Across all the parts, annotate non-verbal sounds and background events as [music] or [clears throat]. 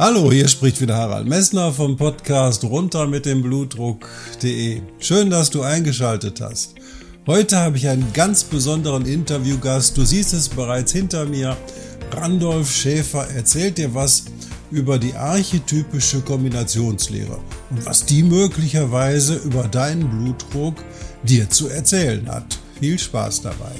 Hallo, hier spricht wieder Harald Messner vom Podcast runter mit dem Blutdruck.de. Schön, dass du eingeschaltet hast. Heute habe ich einen ganz besonderen Interviewgast. Du siehst es bereits hinter mir. Randolph Schäfer erzählt dir was über die archetypische Kombinationslehre und was die möglicherweise über deinen Blutdruck dir zu erzählen hat. Viel Spaß dabei.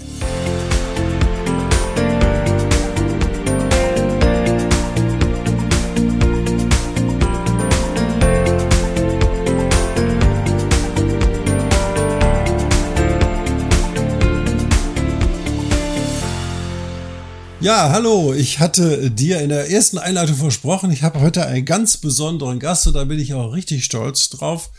Ja, hallo. Ich hatte dir in der ersten Einleitung versprochen, ich habe heute einen ganz besonderen Gast und da bin ich auch richtig stolz drauf.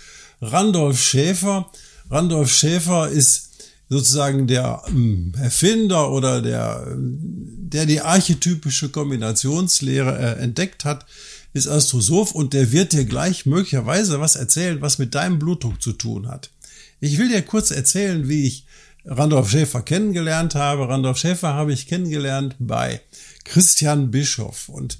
Randolph Schäfer. Randolph Schäfer ist sozusagen der hm, Erfinder oder der, der die archetypische Kombinationslehre äh, entdeckt hat, ist Astrosoph und der wird dir gleich möglicherweise was erzählen, was mit deinem Blutdruck zu tun hat. Ich will dir kurz erzählen, wie ich Randolph Schäfer kennengelernt habe. Randolph Schäfer habe ich kennengelernt bei Christian Bischoff und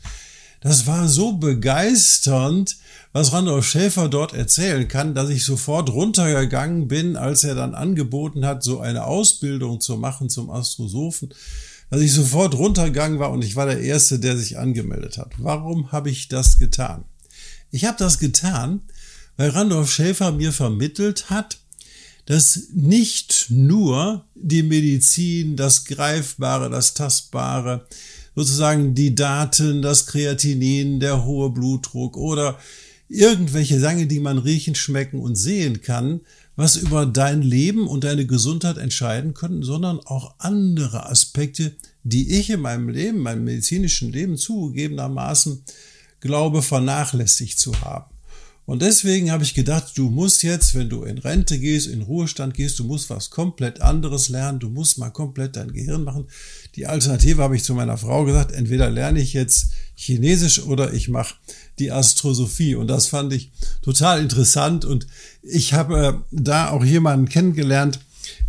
das war so begeisternd, was Randolph Schäfer dort erzählen kann, dass ich sofort runtergegangen bin, als er dann angeboten hat, so eine Ausbildung zu machen zum Astrosophen, dass ich sofort runtergegangen war und ich war der Erste, der sich angemeldet hat. Warum habe ich das getan? Ich habe das getan, weil Randolph Schäfer mir vermittelt hat, dass nicht nur die Medizin, das Greifbare, das Tastbare, sozusagen die Daten, das Kreatinin, der hohe Blutdruck oder irgendwelche Dinge, die man riechen, schmecken und sehen kann, was über dein Leben und deine Gesundheit entscheiden können, sondern auch andere Aspekte, die ich in meinem Leben, meinem medizinischen Leben zugegebenermaßen glaube, vernachlässigt zu haben. Und deswegen habe ich gedacht, du musst jetzt, wenn du in Rente gehst, in Ruhestand gehst, du musst was komplett anderes lernen, du musst mal komplett dein Gehirn machen. Die Alternative habe ich zu meiner Frau gesagt, entweder lerne ich jetzt Chinesisch oder ich mache die Astrosophie. Und das fand ich total interessant. Und ich habe äh, da auch jemanden kennengelernt,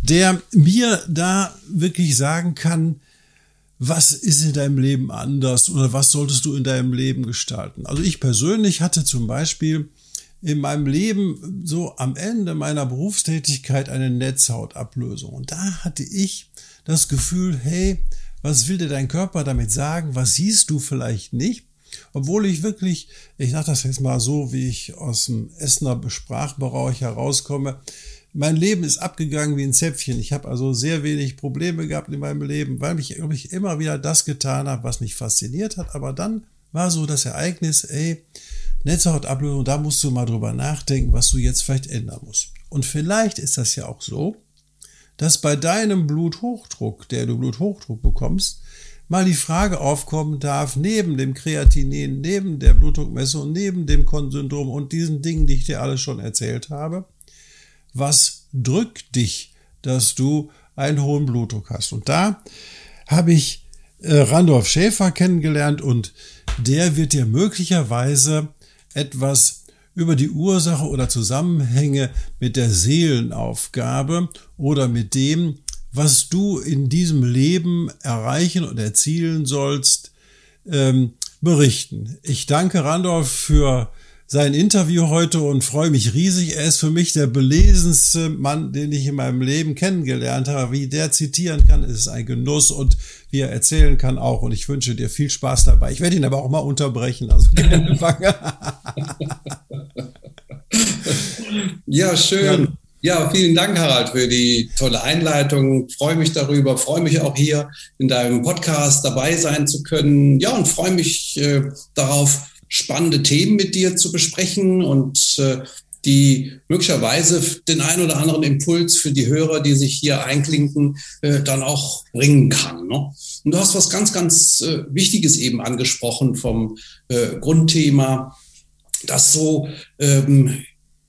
der mir da wirklich sagen kann, was ist in deinem Leben anders oder was solltest du in deinem Leben gestalten? Also ich persönlich hatte zum Beispiel in meinem Leben so am Ende meiner Berufstätigkeit eine Netzhautablösung. Und da hatte ich das Gefühl, hey, was will dir dein Körper damit sagen? Was siehst du vielleicht nicht? Obwohl ich wirklich, ich sage das jetzt mal so, wie ich aus dem Essener Sprachbereich herauskomme, mein Leben ist abgegangen wie ein Zäpfchen. Ich habe also sehr wenig Probleme gehabt in meinem Leben, weil ich, ich immer wieder das getan habe, was mich fasziniert hat. Aber dann war so das Ereignis, ey, Netzhautablösung, da musst du mal drüber nachdenken, was du jetzt vielleicht ändern musst. Und vielleicht ist das ja auch so, dass bei deinem Bluthochdruck, der du Bluthochdruck bekommst, mal die Frage aufkommen darf, neben dem Kreatinin, neben der Blutdruckmessung, neben dem Konsyndrom und diesen Dingen, die ich dir alle schon erzählt habe, was drückt dich, dass du einen hohen Blutdruck hast? Und da habe ich äh, Randolph Schäfer kennengelernt und der wird dir möglicherweise etwas über die Ursache oder Zusammenhänge mit der Seelenaufgabe oder mit dem, was du in diesem Leben erreichen und erzielen sollst, ähm, berichten. Ich danke Randolph für sein Interview heute und freue mich riesig. Er ist für mich der belesenste Mann, den ich in meinem Leben kennengelernt habe. Wie der zitieren kann, ist ein Genuss und wie er erzählen kann auch. Und ich wünsche dir viel Spaß dabei. Ich werde ihn aber auch mal unterbrechen. Also keine [laughs] Bange. ja, schön. Ja, vielen Dank, Harald, für die tolle Einleitung. freue mich darüber, freue mich auch hier in deinem Podcast dabei sein zu können. Ja, und freue mich äh, darauf, spannende Themen mit dir zu besprechen und äh, die möglicherweise den ein oder anderen Impuls für die Hörer, die sich hier einklinken, äh, dann auch bringen kann. Ne? Und du hast was ganz, ganz äh, Wichtiges eben angesprochen vom äh, Grundthema, das so ähm,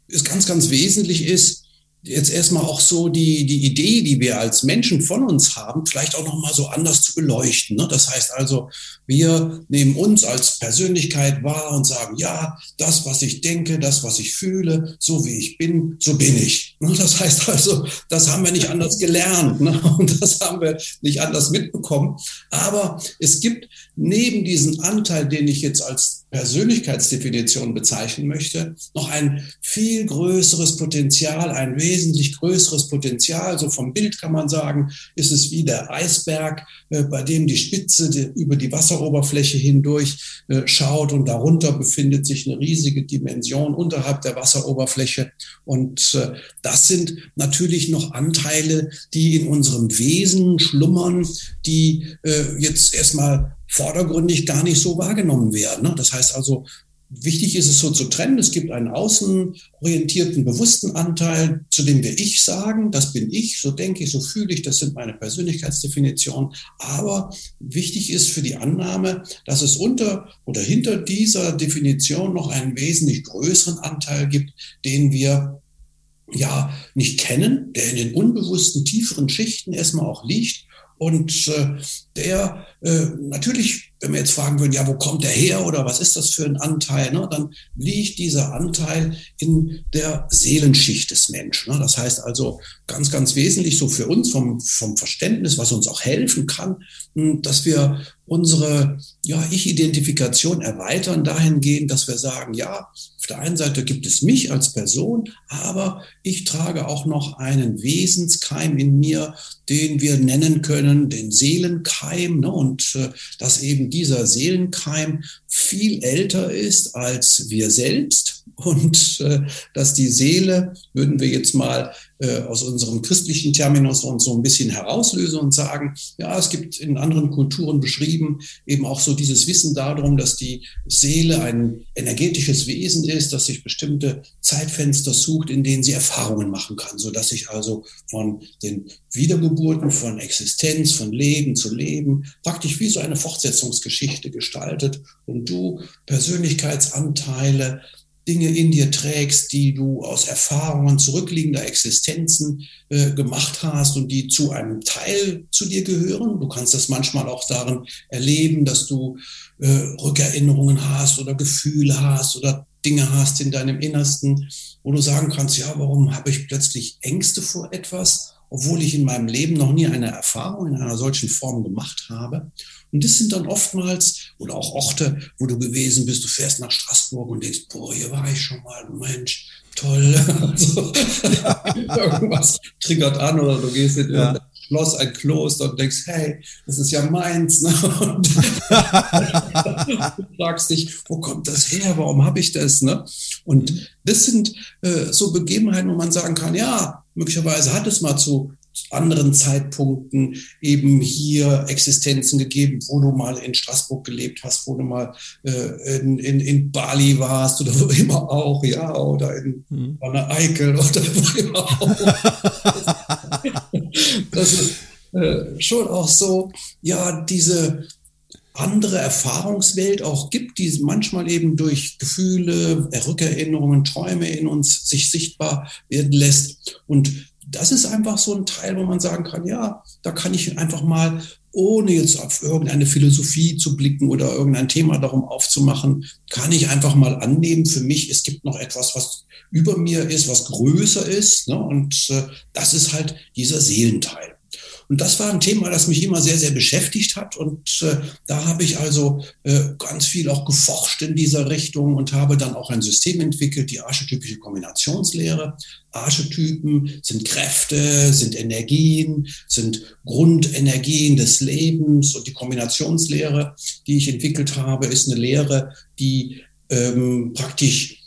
ist ganz, ganz wesentlich ist, jetzt erstmal auch so die, die Idee, die wir als Menschen von uns haben, vielleicht auch nochmal so anders zu beleuchten. Ne? Das heißt also, wir nehmen uns als Persönlichkeit wahr und sagen, ja, das, was ich denke, das, was ich fühle, so wie ich bin, so bin ich. Ne? Das heißt also, das haben wir nicht anders gelernt ne? [laughs] und das haben wir nicht anders mitbekommen. Aber es gibt neben diesem Anteil, den ich jetzt als Persönlichkeitsdefinition bezeichnen möchte, noch ein viel größeres Potenzial, ein wesentlich größeres Potenzial. So vom Bild kann man sagen, ist es wie der Eisberg, äh, bei dem die Spitze über die Wasseroberfläche hindurch äh, schaut und darunter befindet sich eine riesige Dimension unterhalb der Wasseroberfläche. Und äh, das sind natürlich noch Anteile, die in unserem Wesen schlummern, die jetzt erstmal vordergründig gar nicht so wahrgenommen werden. Ne? Das heißt also, wichtig ist es so zu trennen. Es gibt einen außenorientierten, bewussten Anteil, zu dem wir Ich sagen, das bin ich, so denke ich, so fühle ich, das sind meine Persönlichkeitsdefinitionen. Aber wichtig ist für die Annahme, dass es unter oder hinter dieser Definition noch einen wesentlich größeren Anteil gibt, den wir ja nicht kennen, der in den unbewussten, tieferen Schichten erstmal auch liegt und äh, der äh, natürlich, wenn wir jetzt fragen würden, ja, wo kommt der her oder was ist das für ein Anteil, ne, dann liegt dieser Anteil in der Seelenschicht des Menschen. Ne? Das heißt also ganz, ganz wesentlich so für uns vom, vom Verständnis, was uns auch helfen kann, hm, dass wir unsere ja, Ich-Identifikation erweitern dahingehend, dass wir sagen, ja, auf der einen Seite gibt es mich als Person, aber ich trage auch noch einen Wesenskeim in mir, den wir nennen können, den Seelenkeim. Ne? Und äh, dass eben dieser Seelenkeim viel älter ist als wir selbst und äh, dass die Seele, würden wir jetzt mal äh, aus unserem christlichen Terminus uns so ein bisschen herauslösen und sagen, ja, es gibt in anderen Kulturen beschrieben eben auch so dieses Wissen darum, dass die Seele ein energetisches Wesen ist, das sich bestimmte Zeitfenster sucht, in denen sie Erfahrungen machen kann, so dass sich also von den Wiedergeburten, von Existenz, von Leben zu Leben praktisch wie so eine Fortsetzungsgeschichte gestaltet und du Persönlichkeitsanteile Dinge in dir trägst, die du aus Erfahrungen zurückliegender Existenzen äh, gemacht hast und die zu einem Teil zu dir gehören. Du kannst das manchmal auch darin erleben, dass du äh, Rückerinnerungen hast oder Gefühle hast oder Dinge hast in deinem Innersten, wo du sagen kannst, ja, warum habe ich plötzlich Ängste vor etwas? obwohl ich in meinem Leben noch nie eine Erfahrung in einer solchen Form gemacht habe. Und das sind dann oftmals oder auch Orte, wo du gewesen bist. Du fährst nach Straßburg und denkst, boah, hier war ich schon mal, Mensch, toll. [laughs] Also, [laughs] irgendwas triggert an oder du gehst in ja. Schloss, ein Kloster und denkst, hey, das ist ja meins. Ne? Und du [laughs] fragst dich, wo kommt das her? Warum habe ich das? Ne? Und das sind äh, so Begebenheiten, wo man sagen kann, ja, möglicherweise hat es mal zu anderen Zeitpunkten eben hier Existenzen gegeben, wo du mal in Straßburg gelebt hast, wo du mal äh, in, in, in Bali warst oder wo immer auch, ja, oder in mhm. Eickel oder wo immer auch. das ist äh, schon auch so, ja, diese andere Erfahrungswelt auch gibt, die manchmal eben durch Gefühle, Rückerinnerungen, Träume in uns sich sichtbar werden lässt. Und das ist einfach so ein Teil, wo man sagen kann, ja, da kann ich einfach mal, ohne jetzt auf irgendeine Philosophie zu blicken oder irgendein Thema darum aufzumachen, kann ich einfach mal annehmen, für mich, es gibt noch etwas, was über mir ist, was größer ist. Ne? Und äh, das ist halt dieser Seelenteil. Und das war ein Thema, das mich immer sehr, sehr beschäftigt hat. Und äh, da habe ich also äh, ganz viel auch geforscht in dieser Richtung und habe dann auch ein System entwickelt, die archetypische Kombinationslehre. Archetypen sind Kräfte, sind Energien, sind Grundenergien des Lebens. Und die Kombinationslehre, die ich entwickelt habe, ist eine Lehre, die ähm, praktisch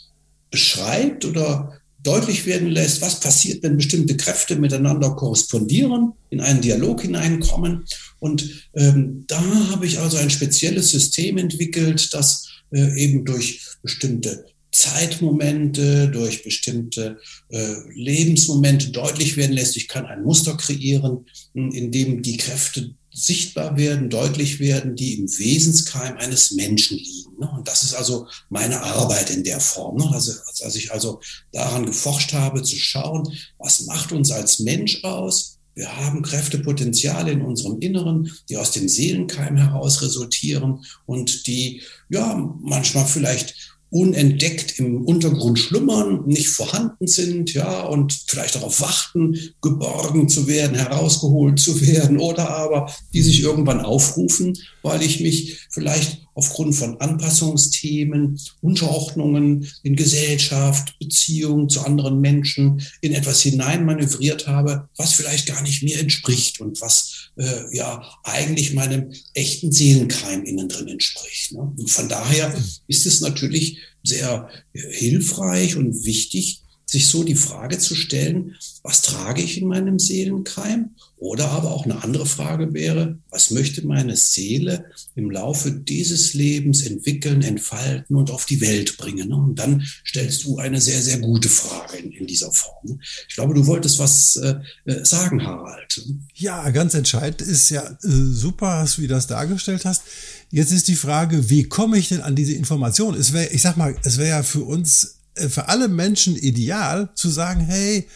beschreibt oder deutlich werden lässt, was passiert, wenn bestimmte Kräfte miteinander korrespondieren, in einen Dialog hineinkommen. Und ähm, da habe ich also ein spezielles System entwickelt, das äh, eben durch bestimmte Zeitmomente, durch bestimmte äh, Lebensmomente deutlich werden lässt. Ich kann ein Muster kreieren, in dem die Kräfte sichtbar werden, deutlich werden, die im Wesenskeim eines Menschen liegen. Ne? Und das ist also meine Arbeit in der Form. Ne? Also, als ich also daran geforscht habe, zu schauen, was macht uns als Mensch aus? Wir haben Kräftepotenziale in unserem Inneren, die aus dem Seelenkeim heraus resultieren und die ja manchmal vielleicht unentdeckt im Untergrund schlummern, nicht vorhanden sind, ja, und vielleicht darauf warten, geborgen zu werden, herausgeholt zu werden oder aber die sich irgendwann aufrufen, weil ich mich vielleicht aufgrund von Anpassungsthemen, Unterordnungen in Gesellschaft, Beziehungen zu anderen Menschen in etwas hineinmanövriert habe, was vielleicht gar nicht mir entspricht und was äh, ja eigentlich meinem echten Seelenkeim innen drin entspricht. Ne? Und von daher ist es natürlich sehr hilfreich und wichtig, sich so die Frage zu stellen, was trage ich in meinem Seelenkreim? Oder aber auch eine andere Frage wäre, was möchte meine Seele im Laufe dieses Lebens entwickeln, entfalten und auf die Welt bringen? Und dann stellst du eine sehr, sehr gute Frage in, in dieser Form. Ich glaube, du wolltest was äh, äh sagen, Harald. Ja, ganz entscheidend ist ja äh, super, wie du das dargestellt hast. Jetzt ist die Frage, wie komme ich denn an diese Information? Es wäre, ich sag mal, es wäre ja für uns für alle Menschen ideal zu sagen, hey,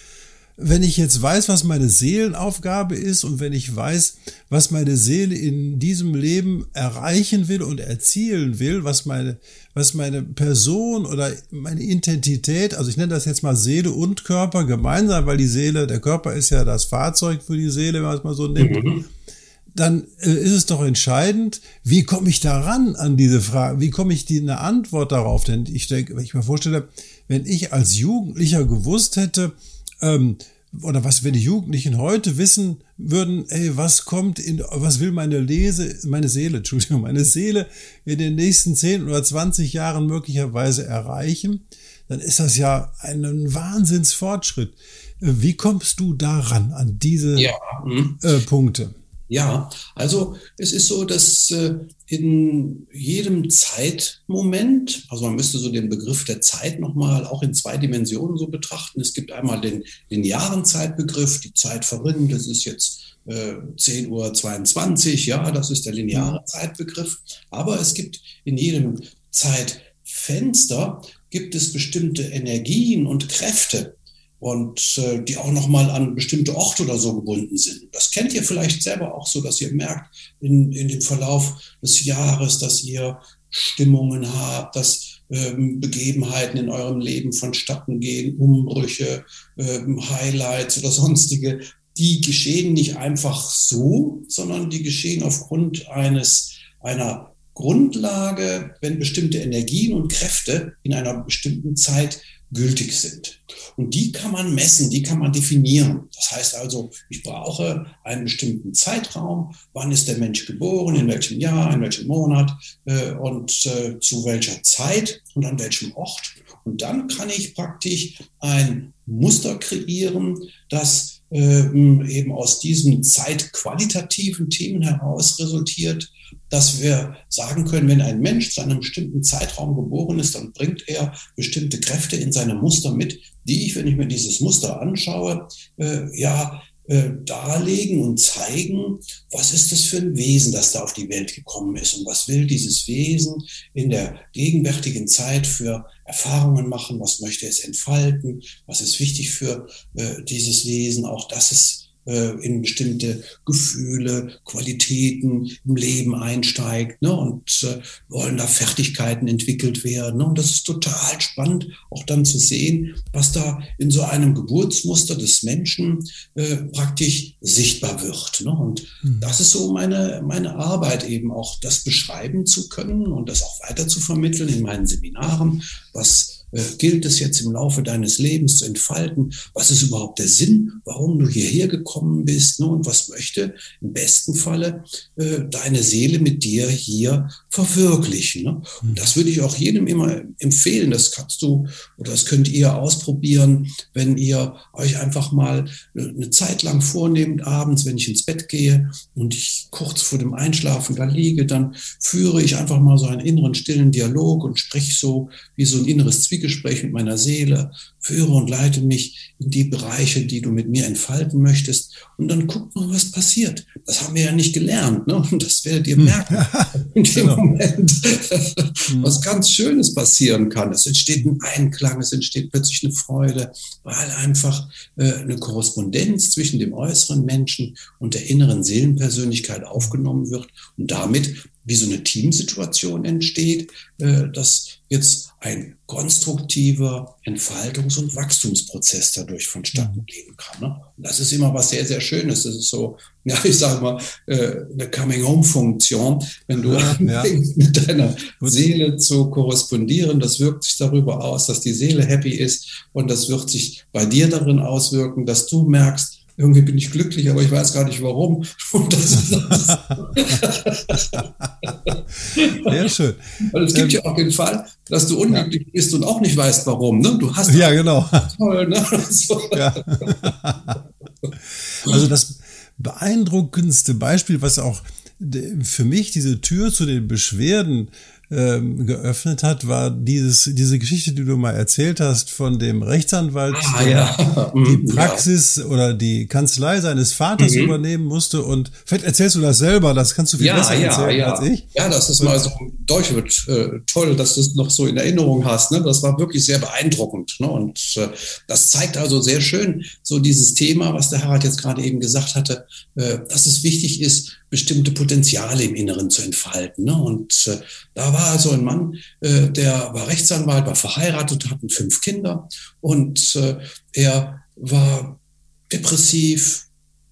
wenn ich jetzt weiß, was meine Seelenaufgabe ist und wenn ich weiß, was meine Seele in diesem Leben erreichen will und erzielen will, was meine, was meine Person oder meine Identität, also ich nenne das jetzt mal Seele und Körper gemeinsam, weil die Seele, der Körper ist ja das Fahrzeug für die Seele, wenn man es mal so nimmt. Mhm dann äh, ist es doch entscheidend, wie komme ich daran an diese Frage, wie komme ich die eine Antwort darauf? Denn ich denke, wenn ich mir vorstelle, wenn ich als Jugendlicher gewusst hätte, ähm, oder was, wenn die Jugendlichen heute wissen würden, ey, was kommt in, was will meine Lese, meine Seele, [laughs] Entschuldigung, meine Seele in den nächsten 10 oder 20 Jahren möglicherweise erreichen, dann ist das ja ein Wahnsinnsfortschritt. Wie kommst du daran, an diese ja. mhm. äh, Punkte? Ja, also es ist so, dass äh, in jedem Zeitmoment, also man müsste so den Begriff der Zeit nochmal auch in zwei Dimensionen so betrachten. Es gibt einmal den linearen Zeitbegriff, die Zeit verrinnt, das ist jetzt äh, 10 Uhr 22, ja, das ist der lineare mhm. Zeitbegriff. Aber es gibt in jedem Zeitfenster gibt es bestimmte Energien und Kräfte, und äh, die auch nochmal an bestimmte Orte oder so gebunden sind. Das kennt ihr vielleicht selber auch so, dass ihr merkt in, in dem Verlauf des Jahres, dass ihr Stimmungen habt, dass ähm, Begebenheiten in eurem Leben vonstatten gehen, Umbrüche, ähm, Highlights oder [laughs] sonstige, die geschehen nicht einfach so, sondern die geschehen aufgrund eines einer Grundlage, wenn bestimmte Energien und Kräfte in einer bestimmten Zeit gültig sind. Und die kann man messen, die kann man definieren. Das heißt also, ich brauche einen bestimmten Zeitraum. Wann ist der Mensch geboren? In welchem Jahr? In welchem Monat? Äh, und äh, zu welcher Zeit? Und an welchem Ort? Und dann kann ich praktisch ein Muster kreieren, das eben aus diesen zeitqualitativen Themen heraus resultiert, dass wir sagen können, wenn ein Mensch zu einem bestimmten Zeitraum geboren ist, dann bringt er bestimmte Kräfte in seine Muster mit, die ich, wenn ich mir dieses Muster anschaue, äh, ja, äh, darlegen und zeigen, was ist das für ein Wesen, das da auf die Welt gekommen ist und was will dieses Wesen in der gegenwärtigen Zeit für Erfahrungen machen, was möchte es entfalten, was ist wichtig für äh, dieses Wesen, auch das ist in bestimmte Gefühle, Qualitäten im Leben einsteigt ne, und äh, wollen da Fertigkeiten entwickelt werden. Ne, und das ist total spannend, auch dann zu sehen, was da in so einem Geburtsmuster des Menschen äh, praktisch sichtbar wird. Ne. Und mhm. das ist so meine, meine Arbeit eben auch, das beschreiben zu können und das auch weiter zu vermitteln in meinen Seminaren, was äh, gilt es jetzt im Laufe deines Lebens zu entfalten? Was ist überhaupt der Sinn, warum du hierher gekommen bist? Ne? Und was möchte im besten Falle äh, deine Seele mit dir hier verwirklichen? Ne? Und hm. das würde ich auch jedem immer empfehlen. Das kannst du oder das könnt ihr ausprobieren, wenn ihr euch einfach mal äh, eine Zeit lang vornehmt, abends, wenn ich ins Bett gehe und ich kurz vor dem Einschlafen da liege, dann führe ich einfach mal so einen inneren stillen Dialog und spreche so wie so ein inneres Zwick Zwiegespräch mit meiner Seele, führe und leite mich in die Bereiche, die du mit mir entfalten möchtest. Und dann guck mal, was passiert. Das haben wir ja nicht gelernt. Ne? Und [laughs] das werdet ihr hm. merken [laughs] in dem genau. Moment, hm. was ganz Schönes passieren kann. Es entsteht ein Einklang, es entsteht plötzlich eine Freude, weil einfach äh, eine Korrespondenz zwischen dem äußeren Menschen und der inneren Seelenpersönlichkeit aufgenommen wird und damit wie so eine Teamsituation entsteht, äh, dass jetzt ein konstruktiver Entfaltungs- und Wachstumsprozess dadurch vonstatten mhm. gehen kann. Ne? Und das ist immer was sehr, sehr Schönes. Das ist so, [laughs] ja, ich sage mal, äh, eine Coming-Home-Funktion. Wenn du ja, ja. [laughs] mit deiner. Seele zu korrespondieren, das wirkt sich darüber aus, dass die Seele happy ist und das wird sich bei dir darin auswirken, dass du merkst, irgendwie bin ich glücklich, aber ich weiß gar nicht warum. [laughs] Sehr schön. Weil es gibt ähm, ja auch den Fall, dass du unglücklich ja. bist und auch nicht weißt warum. Ne? Du hast ja genau. Toll, ne? so. ja. Also das beeindruckendste Beispiel, was auch für mich diese Tür zu den Beschwerden ähm, geöffnet hat, war dieses, diese Geschichte, die du mal erzählt hast von dem Rechtsanwalt, ah, der ja. die mhm, Praxis ja. oder die Kanzlei seines Vaters mhm. übernehmen musste. Und vielleicht erzählst du das selber, das kannst du viel ja, besser erzählen ja. als ich. Ja, das ist mal so deutsch wird äh, toll, dass du es noch so in Erinnerung hast. Ne? Das war wirklich sehr beeindruckend. Ne? Und äh, das zeigt also sehr schön so dieses Thema, was der Harald jetzt gerade eben gesagt hatte, äh, dass es wichtig ist, bestimmte Potenziale im Inneren zu entfalten. Ne? Und äh, da war also ein Mann, äh, der war Rechtsanwalt, war verheiratet, hatten fünf Kinder und äh, er war depressiv,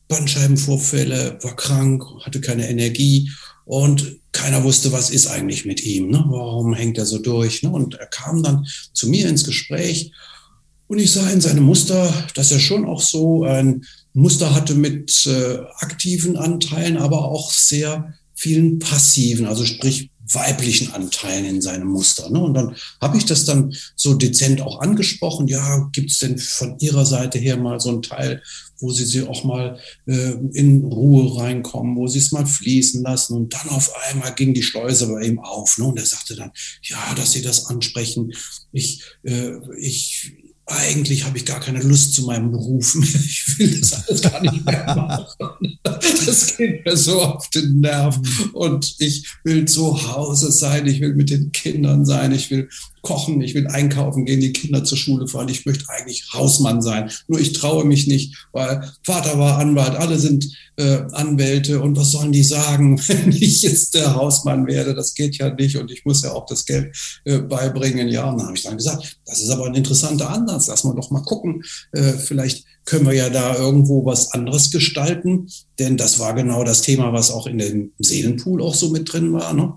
Bandscheibenvorfälle, war krank, hatte keine Energie und keiner wusste, was ist eigentlich mit ihm, ne? warum hängt er so durch. Ne? Und er kam dann zu mir ins Gespräch und ich sah in seinem Muster, dass er schon auch so ein Muster hatte mit äh, aktiven Anteilen, aber auch sehr vielen passiven, also sprich weiblichen Anteilen in seinem Muster. Ne? Und dann habe ich das dann so dezent auch angesprochen. Ja, gibt es denn von Ihrer Seite her mal so einen Teil, wo Sie sie auch mal äh, in Ruhe reinkommen, wo Sie es mal fließen lassen und dann auf einmal ging die Schleuse bei ihm auf. Ne? Und er sagte dann, ja, dass Sie das ansprechen. Ich, äh, ich, eigentlich habe ich gar keine Lust zu meinem Beruf mehr. [laughs] Ich will das alles gar nicht mehr machen. Das geht mir so auf den Nerv. Und ich will zu Hause sein, ich will mit den Kindern sein, ich will kochen, ich will einkaufen gehen, die Kinder zur Schule fahren. Ich möchte eigentlich Hausmann sein. Nur ich traue mich nicht, weil Vater war Anwalt, alle sind äh, Anwälte und was sollen die sagen, [laughs] wenn ich jetzt der Hausmann werde? Das geht ja nicht und ich muss ja auch das Geld äh, beibringen. Ja, und dann habe ich dann gesagt, das ist aber ein interessanter Ansatz. Lass mal doch mal gucken. Äh, vielleicht können wir ja da irgendwo was anderes gestalten, denn das war genau das Thema, was auch in dem Seelenpool auch so mit drin war. Ne?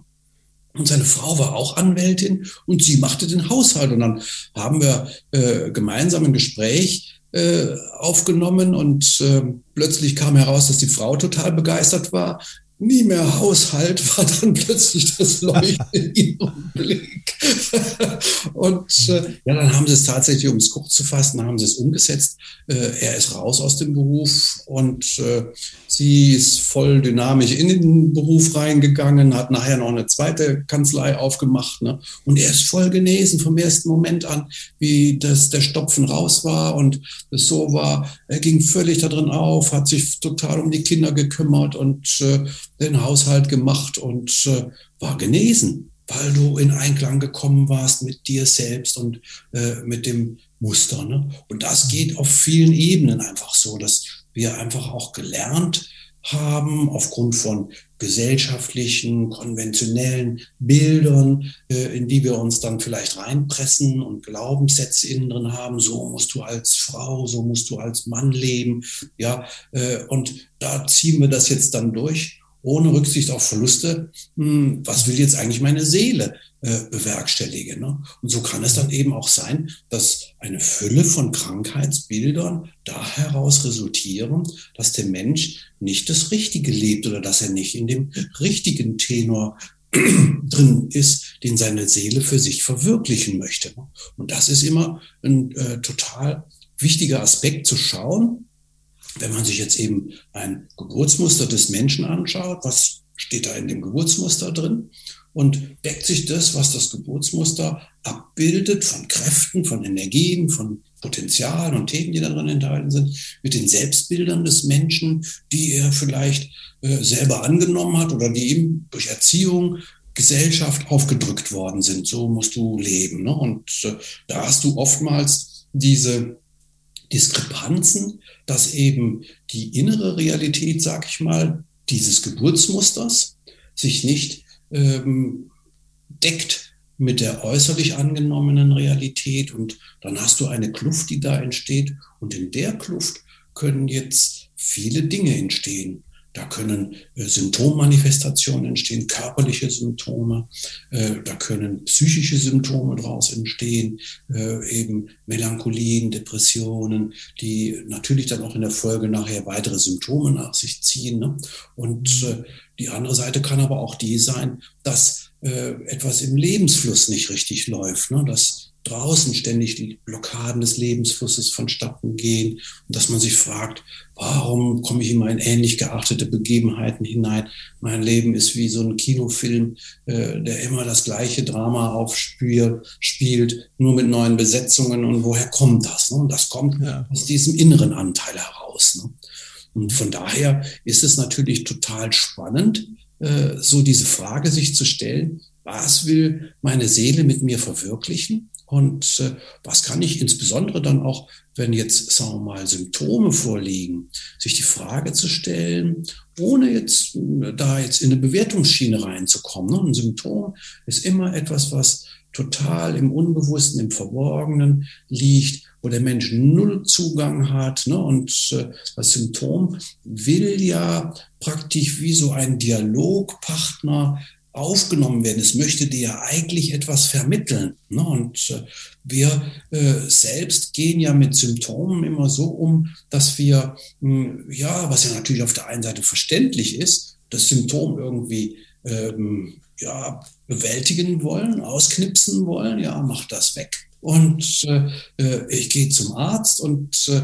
Und seine Frau war auch Anwältin und sie machte den Haushalt. Und dann haben wir äh, gemeinsam ein Gespräch äh, aufgenommen und äh, plötzlich kam heraus, dass die Frau total begeistert war, nie mehr Haushalt, [laughs] war dann plötzlich das Leuchten in ihrem Blick. [laughs] und äh, ja, dann haben sie es tatsächlich, um es kurz zu fassen, haben sie es umgesetzt. Äh, er ist raus aus dem Beruf und äh, sie ist voll dynamisch in den Beruf reingegangen, hat nachher noch eine zweite Kanzlei aufgemacht. Ne? Und er ist voll genesen vom ersten Moment an, wie das, der Stopfen raus war und es so war. Er ging völlig da drin auf, hat sich total um die Kinder gekümmert und äh, den Haushalt gemacht und äh, war genesen, weil du in Einklang gekommen warst mit dir selbst und äh, mit dem Muster. Ne? Und das geht auf vielen Ebenen einfach so, dass wir einfach auch gelernt haben aufgrund von gesellschaftlichen, konventionellen Bildern, äh, in die wir uns dann vielleicht reinpressen und Glaubenssätze innen drin haben. So musst du als Frau, so musst du als Mann leben. Ja, äh, und da ziehen wir das jetzt dann durch ohne Rücksicht auf Verluste, hm, was will jetzt eigentlich meine Seele äh, bewerkstelligen? Ne? Und so kann es dann eben auch sein, dass eine Fülle von Krankheitsbildern da heraus resultieren, dass der Mensch nicht das Richtige lebt oder dass er nicht in dem richtigen Tenor [clears throat] drin ist, den seine Seele für sich verwirklichen möchte. Ne? Und das ist immer ein äh, total wichtiger Aspekt zu schauen, wenn man sich jetzt eben ein Geburtsmuster des Menschen anschaut, was steht da in dem Geburtsmuster drin? und deckt sich das, was das Geburtsmuster abbildet, von Kräften, von Energien, von Potenzialen und Themen, die darin enthalten sind, mit den Selbstbildern des Menschen, die er vielleicht äh, selber angenommen hat oder die ihm durch Erziehung, Gesellschaft aufgedrückt worden sind. So musst du leben. Ne? Und äh, da hast du oftmals diese Diskrepanzen, dass eben die innere Realität, sag ich mal, dieses Geburtsmusters sich nicht ähm, deckt mit der äußerlich angenommenen Realität und dann hast du eine Kluft, die da entsteht und in der Kluft können jetzt viele Dinge entstehen. Da können äh, Symptommanifestationen entstehen, körperliche Symptome, äh, da können psychische Symptome daraus entstehen, äh, eben Melancholien, Depressionen, die natürlich dann auch in der Folge nachher weitere Symptome nach sich ziehen. Ne? Und äh, die andere Seite kann aber auch die sein, dass äh, etwas im Lebensfluss nicht richtig läuft, ne? dass draußen ständig die Blockaden des Lebensflusses vonstatten gehen und dass man sich fragt, warum komme ich immer in ähnlich geachtete Begebenheiten hinein? Mein Leben ist wie so ein Kinofilm, äh, der immer das gleiche Drama aufspielt, nur mit neuen Besetzungen und woher kommt das? Ne? Und das kommt ja. aus diesem inneren Anteil heraus. Ne? Und von daher ist es natürlich total spannend, äh, so diese Frage sich zu stellen, was will meine Seele mit mir verwirklichen? Und äh, was kann ich insbesondere dann auch, wenn jetzt, sagen wir mal, Symptome vorliegen, sich die Frage zu stellen, ohne jetzt äh, da jetzt in eine Bewertungsschiene reinzukommen. Ne? Ein Symptom ist immer etwas, was total im Unbewussten, im Verborgenen liegt, wo der Mensch null Zugang hat. Ne? Und äh, das Symptom will ja praktisch wie so ein Dialogpartner aufgenommen werden. Es möchte dir ja eigentlich etwas vermitteln. Ne? Und äh, wir äh, selbst gehen ja mit Symptomen immer so um, dass wir, mh, hm, ja, was ja natürlich auf der einen Seite verständlich ist, das Symptom irgendwie ähm, ja, bewältigen wollen, ausknipsen wollen, ja, mach das weg. Und äh, äh ich gehe zum Arzt und äh,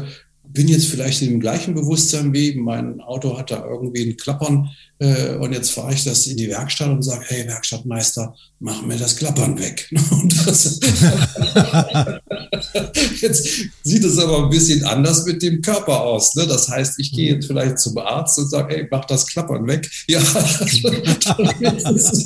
bin jetzt vielleicht in dem gleichen Bewusstsein wie mein Auto hat da irgendwie ein Klappern äh, und jetzt fahre ich das in die Werkstatt und sage, hey Werkstattmeister, mach mir das Klappern weg. [laughs] Das, [laughs] jetzt sieht es aber ein bisschen anders mit dem Körper aus. Ne? Das heißt, ich gehe jetzt vielleicht zum Arzt und sage, hey, mach das Klappern weg. [laughs] Ja, dann ist es,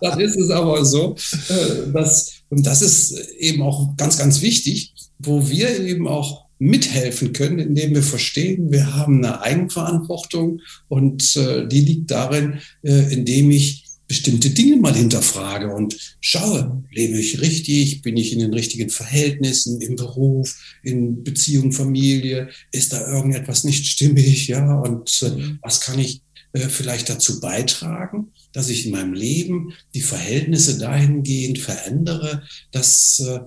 dann ist es aber so, äh, dass, und das ist eben auch ganz, ganz wichtig, wo wir eben auch mithelfen können, indem wir verstehen, wir haben eine Eigenverantwortung und äh, die liegt darin, äh, indem ich bestimmte Dinge mal hinterfrage und schaue, lebe ich richtig, bin ich in den richtigen Verhältnissen, im Beruf, in Beziehung, Familie, ist da irgendetwas nicht stimmig, ja, und äh, mhm. was kann ich äh, vielleicht dazu beitragen, dass ich in meinem Leben die Verhältnisse dahingehend verändere, dass äh,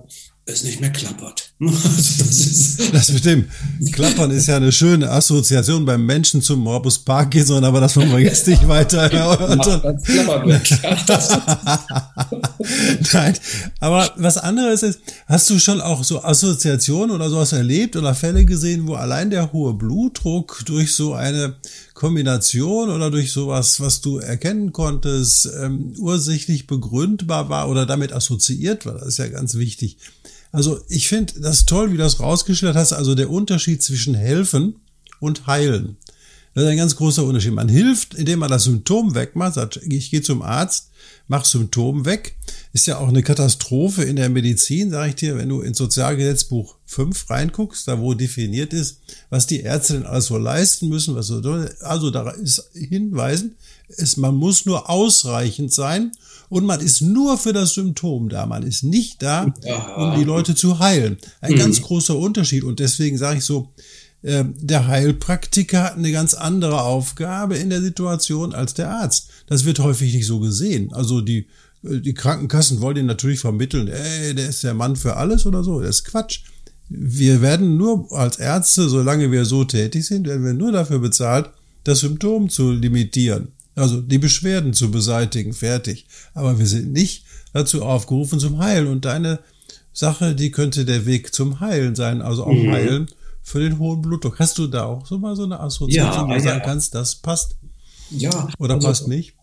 es nicht mehr klappert. [laughs] das, das, mit dem Klappern ist ja eine schöne Assoziation beim Menschen zum Morbus Parkinson, aber das wollen wir jetzt nicht weiter. [laughs] [laughs] Nein, aber was anderes ist, hast du schon auch so Assoziationen oder sowas erlebt oder Fälle gesehen, wo allein der hohe Blutdruck durch so eine Kombination oder durch sowas, was du erkennen konntest, ähm, ursächlich begründbar war oder damit assoziiert war? Das ist ja ganz wichtig. Also ich finde das toll, wie du das rausgestellt hast. Also der Unterschied zwischen helfen und heilen. Das ist ein ganz großer Unterschied. Man hilft, indem man das Symptom wegmacht, sagt, ich gehe zum Arzt, mach Symptom weg. Ist ja auch eine Katastrophe in der Medizin, sage ich dir, wenn du ins Sozialgesetzbuch 5 reinguckst, da wo definiert ist, was die Ärzte denn alles so leisten müssen, was so, also da ist hinweisen, ist, man muss nur ausreichend sein und man ist nur für das Symptom da. Man ist nicht da, um die Leute zu heilen. Ein mhm. ganz großer Unterschied. Und deswegen sage ich so, äh, der Heilpraktiker hat eine ganz andere Aufgabe in der Situation als der Arzt. Das wird häufig nicht so gesehen. Also die, die Krankenkassen wollen ihn natürlich vermitteln, ey, der ist der Mann für alles oder so. Das ist Quatsch. Wir werden nur als Ärzte, solange wir so tätig sind, werden wir nur dafür bezahlt, das Symptom zu limitieren. Also die Beschwerden zu beseitigen, fertig. Aber wir sind nicht dazu aufgerufen zum Heilen. Und deine Sache, die könnte der Weg zum Heilen sein, also auch mhm. Heilen für den hohen Blutdruck. Hast du da auch so mal so eine Assoziation, ja, wo du ja. sagen kannst, das passt? Ja. Oder also, passt nicht?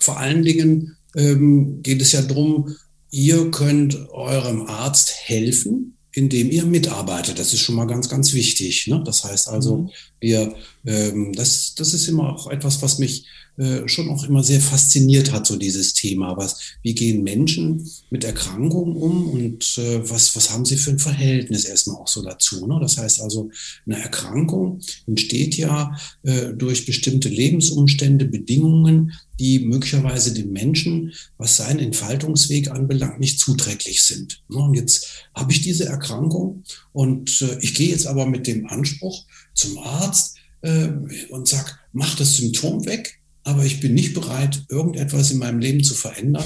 Vor allen Dingen ähm, geht es ja darum, ihr könnt eurem Arzt helfen, indem ihr mitarbeitet. Das ist schon mal ganz, ganz wichtig. Ne? Das heißt also, mhm. wir, ähm, das, das ist immer auch etwas, was mich äh, schon auch immer sehr fasziniert hat, so dieses Thema. Was, wie gehen Menschen mit Erkrankungen um und äh, was, was haben sie für ein Verhältnis erstmal auch so dazu? Ne? Das heißt also, eine Erkrankung entsteht ja äh, durch bestimmte Lebensumstände, Bedingungen, die möglicherweise dem Menschen, was seinen Entfaltungsweg anbelangt, nicht zuträglich sind. Ne? Und jetzt habe ich diese Erkrankung und äh, ich gehe jetzt aber mit dem Anspruch zum Arzt äh, und sage, mach das Symptom weg aber ich bin nicht bereit, irgendetwas in meinem Leben zu verändern,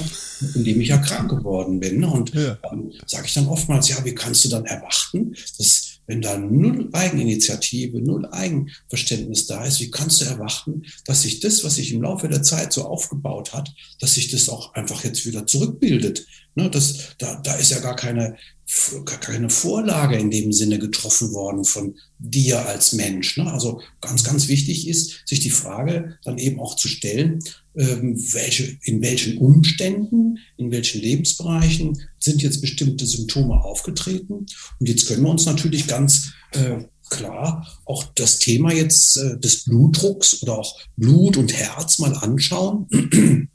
indem ich ja krank geworden bin. Und ja. dann sage ich dann oftmals, ja, wie kannst du dann erwarten, dass wenn da null Eigeninitiative, null Eigenverständnis da ist, wie kannst du erwarten, dass sich das, was sich im Laufe der Zeit so aufgebaut hat, dass sich das auch einfach jetzt wieder zurückbildet? Ne, das, da, da ist ja gar keine, gar keine Vorlage in dem Sinne getroffen worden von dir als Mensch. Ne? Also ganz, ganz wichtig ist, sich die Frage dann eben auch zu stellen, ähm, welche, in welchen Umständen, in welchen Lebensbereichen sind jetzt bestimmte Symptome aufgetreten. Und jetzt können wir uns natürlich ganz äh, klar auch das Thema jetzt äh, des Blutdrucks oder auch Blut und Herz mal anschauen.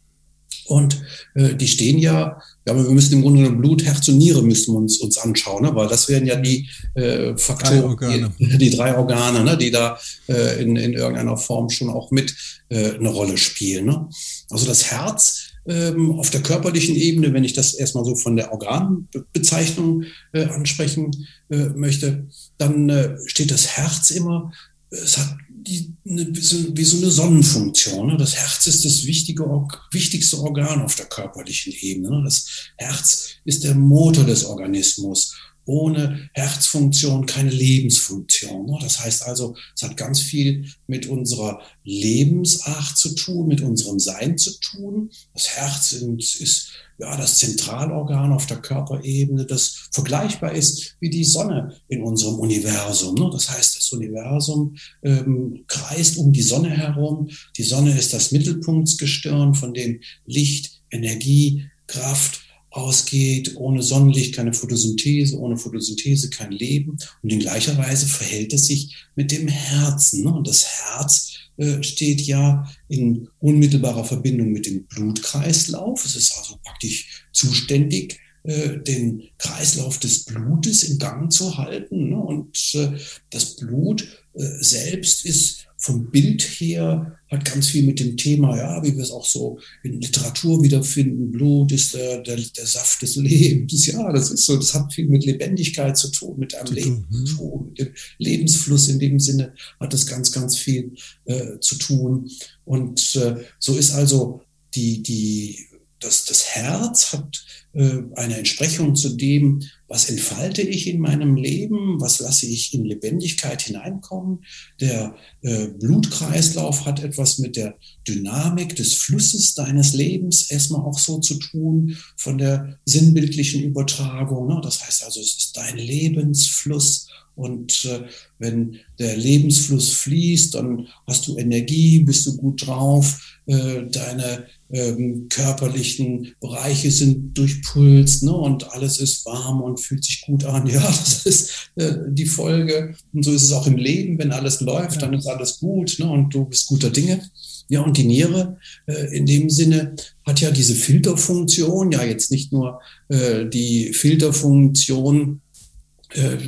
Und äh, die stehen ja, ja, wir müssen im Grunde genommen Blut, Herz und Niere müssen wir uns, uns anschauen, ne? weil das wären ja die äh, Faktoren, drei die, [laughs] die, drei Organe, ne? die da äh, in, in irgendeiner Form schon auch mit äh, eine Rolle spielen. Ne? Also das Herz ähm, auf der körperlichen Ebene, wenn ich das erstmal so von der Organbezeichnung äh, ansprechen äh, möchte, dann äh, steht das Herz immer, es hat die, eine, wie so eine Sonnenfunktion. Ne? Das Herz ist das wichtige, wichtigste Organ auf der körperlichen Ebene. Ne? Das Herz ist der Motor des Organismus. Ohne Herzfunktion keine Lebensfunktion. Ne? Das heißt also, es hat ganz viel mit unserer Lebensart zu tun, mit unserem Sein zu tun. Das Herz ist ja, das Zentralorgan auf der Körperebene, das vergleichbar ist wie die Sonne in unserem Universum. Ne? Das heißt, das Universum ähm, kreist um die Sonne herum. Die Sonne ist das Mittelpunktsgestirn, von dem Licht, Energie, Kraft ausgeht. Ohne Sonnenlicht keine Photosynthese, ohne Photosynthese kein Leben. Und in gleicher Weise verhält es sich mit dem Herzen. Ne? Und das Herz äh, steht ja in unmittelbarer Verbindung mit dem Blutkreislauf. Es ist also praktisch zuständig, äh, den Kreislauf des Blutes in Gang zu halten. Ne? Und äh, das Blut selbst ist vom Bild her hat ganz viel mit dem Thema, ja, wie wir es auch so in Literatur wiederfinden. Blut ist der, der, der Saft des Lebens. Ja, das ist so. Das hat viel mit Lebendigkeit zu tun, mit einem Leben zu mhm. tun, mit dem Lebensfluss in dem Sinne hat es ganz, ganz viel äh, zu tun. Und äh, so ist also die, die, das, das Herz hat äh, eine Entsprechung zu dem, was entfalte ich in meinem Leben, was lasse ich in Lebendigkeit hineinkommen. Der äh, Blutkreislauf hat etwas mit der Dynamik des Flusses deines Lebens erstmal auch so zu tun, von der sinnbildlichen Übertragung. Ne? Das heißt also, es ist dein Lebensfluss. Und äh, wenn der Lebensfluss fließt, dann hast du Energie, bist du gut drauf, äh, deine ähm, körperlichen Bereiche sind durchpulst ne, und alles ist warm und fühlt sich gut an. [laughs] Ja, das ist äh, die Folge. Und so ist es auch im Leben. Wenn alles läuft, dann ist alles gut ne, und du bist guter Dinge. Ja, und die Niere äh, in dem Sinne hat ja diese Filterfunktion, ja jetzt nicht nur äh, die Filterfunktion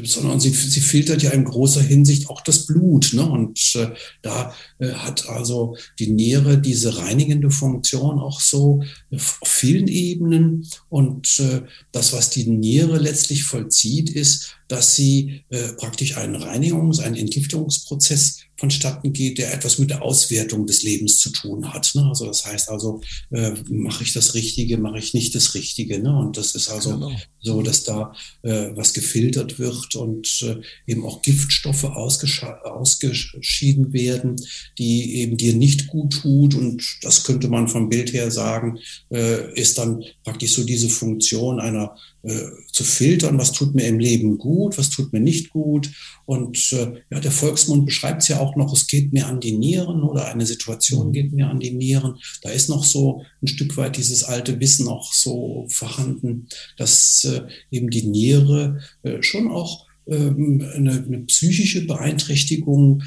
sondern sie, sie filtert ja in großer Hinsicht auch das Blut. Ne? Und äh, da äh, hat also die Niere diese reinigende Funktion auch so auf vielen Ebenen. Und äh, das, was die Niere letztlich vollzieht, ist, dass sie äh, praktisch einen Reinigungs-, einen Entgiftungsprozess vonstatten geht, der etwas mit der Auswertung des Lebens zu tun hat. Ne? Also das heißt also, äh, mache ich das Richtige, mache ich nicht das Richtige. Ne? Und das ist also genau. so, dass da äh, was gefiltert wird und äh, eben auch Giftstoffe ausgeschieden werden, die eben dir nicht gut tut. Und das könnte man vom Bild her sagen, äh, ist dann praktisch so diese Funktion einer äh, zu filtern, was tut mir im Leben gut, was tut mir nicht gut. Und äh, ja, der Volksmund beschreibt es ja auch noch, es geht mir an die Nieren oder eine Situation geht mir an die Nieren. Da ist noch so ein Stück weit dieses alte Wissen auch so vorhanden, dass äh, eben die Niere äh, schon auch ähm, eine, eine psychische Beeinträchtigung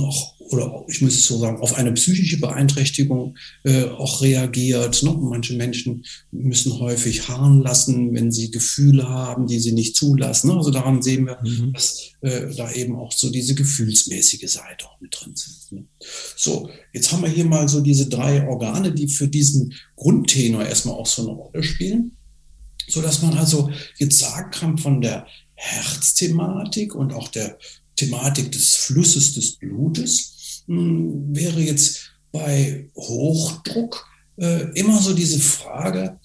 auch oder ich muss es so sagen, auf eine psychische Beeinträchtigung äh, auch reagiert. Ne? Manche Menschen müssen häufig harren lassen, wenn sie Gefühle haben, die sie nicht zulassen. Ne? Also daran sehen wir, mhm. dass äh, da eben auch so diese gefühlsmäßige Seite auch mit drin sind. Ne? So, jetzt haben wir hier mal so diese drei Organe, die für diesen Grundtenor erstmal auch so eine Rolle spielen, so dass man also jetzt sagen kann von der Herzthematik und auch der Thematik des Flusses des Blutes, hm, wäre jetzt bei Hochdruck äh, immer so diese Frage,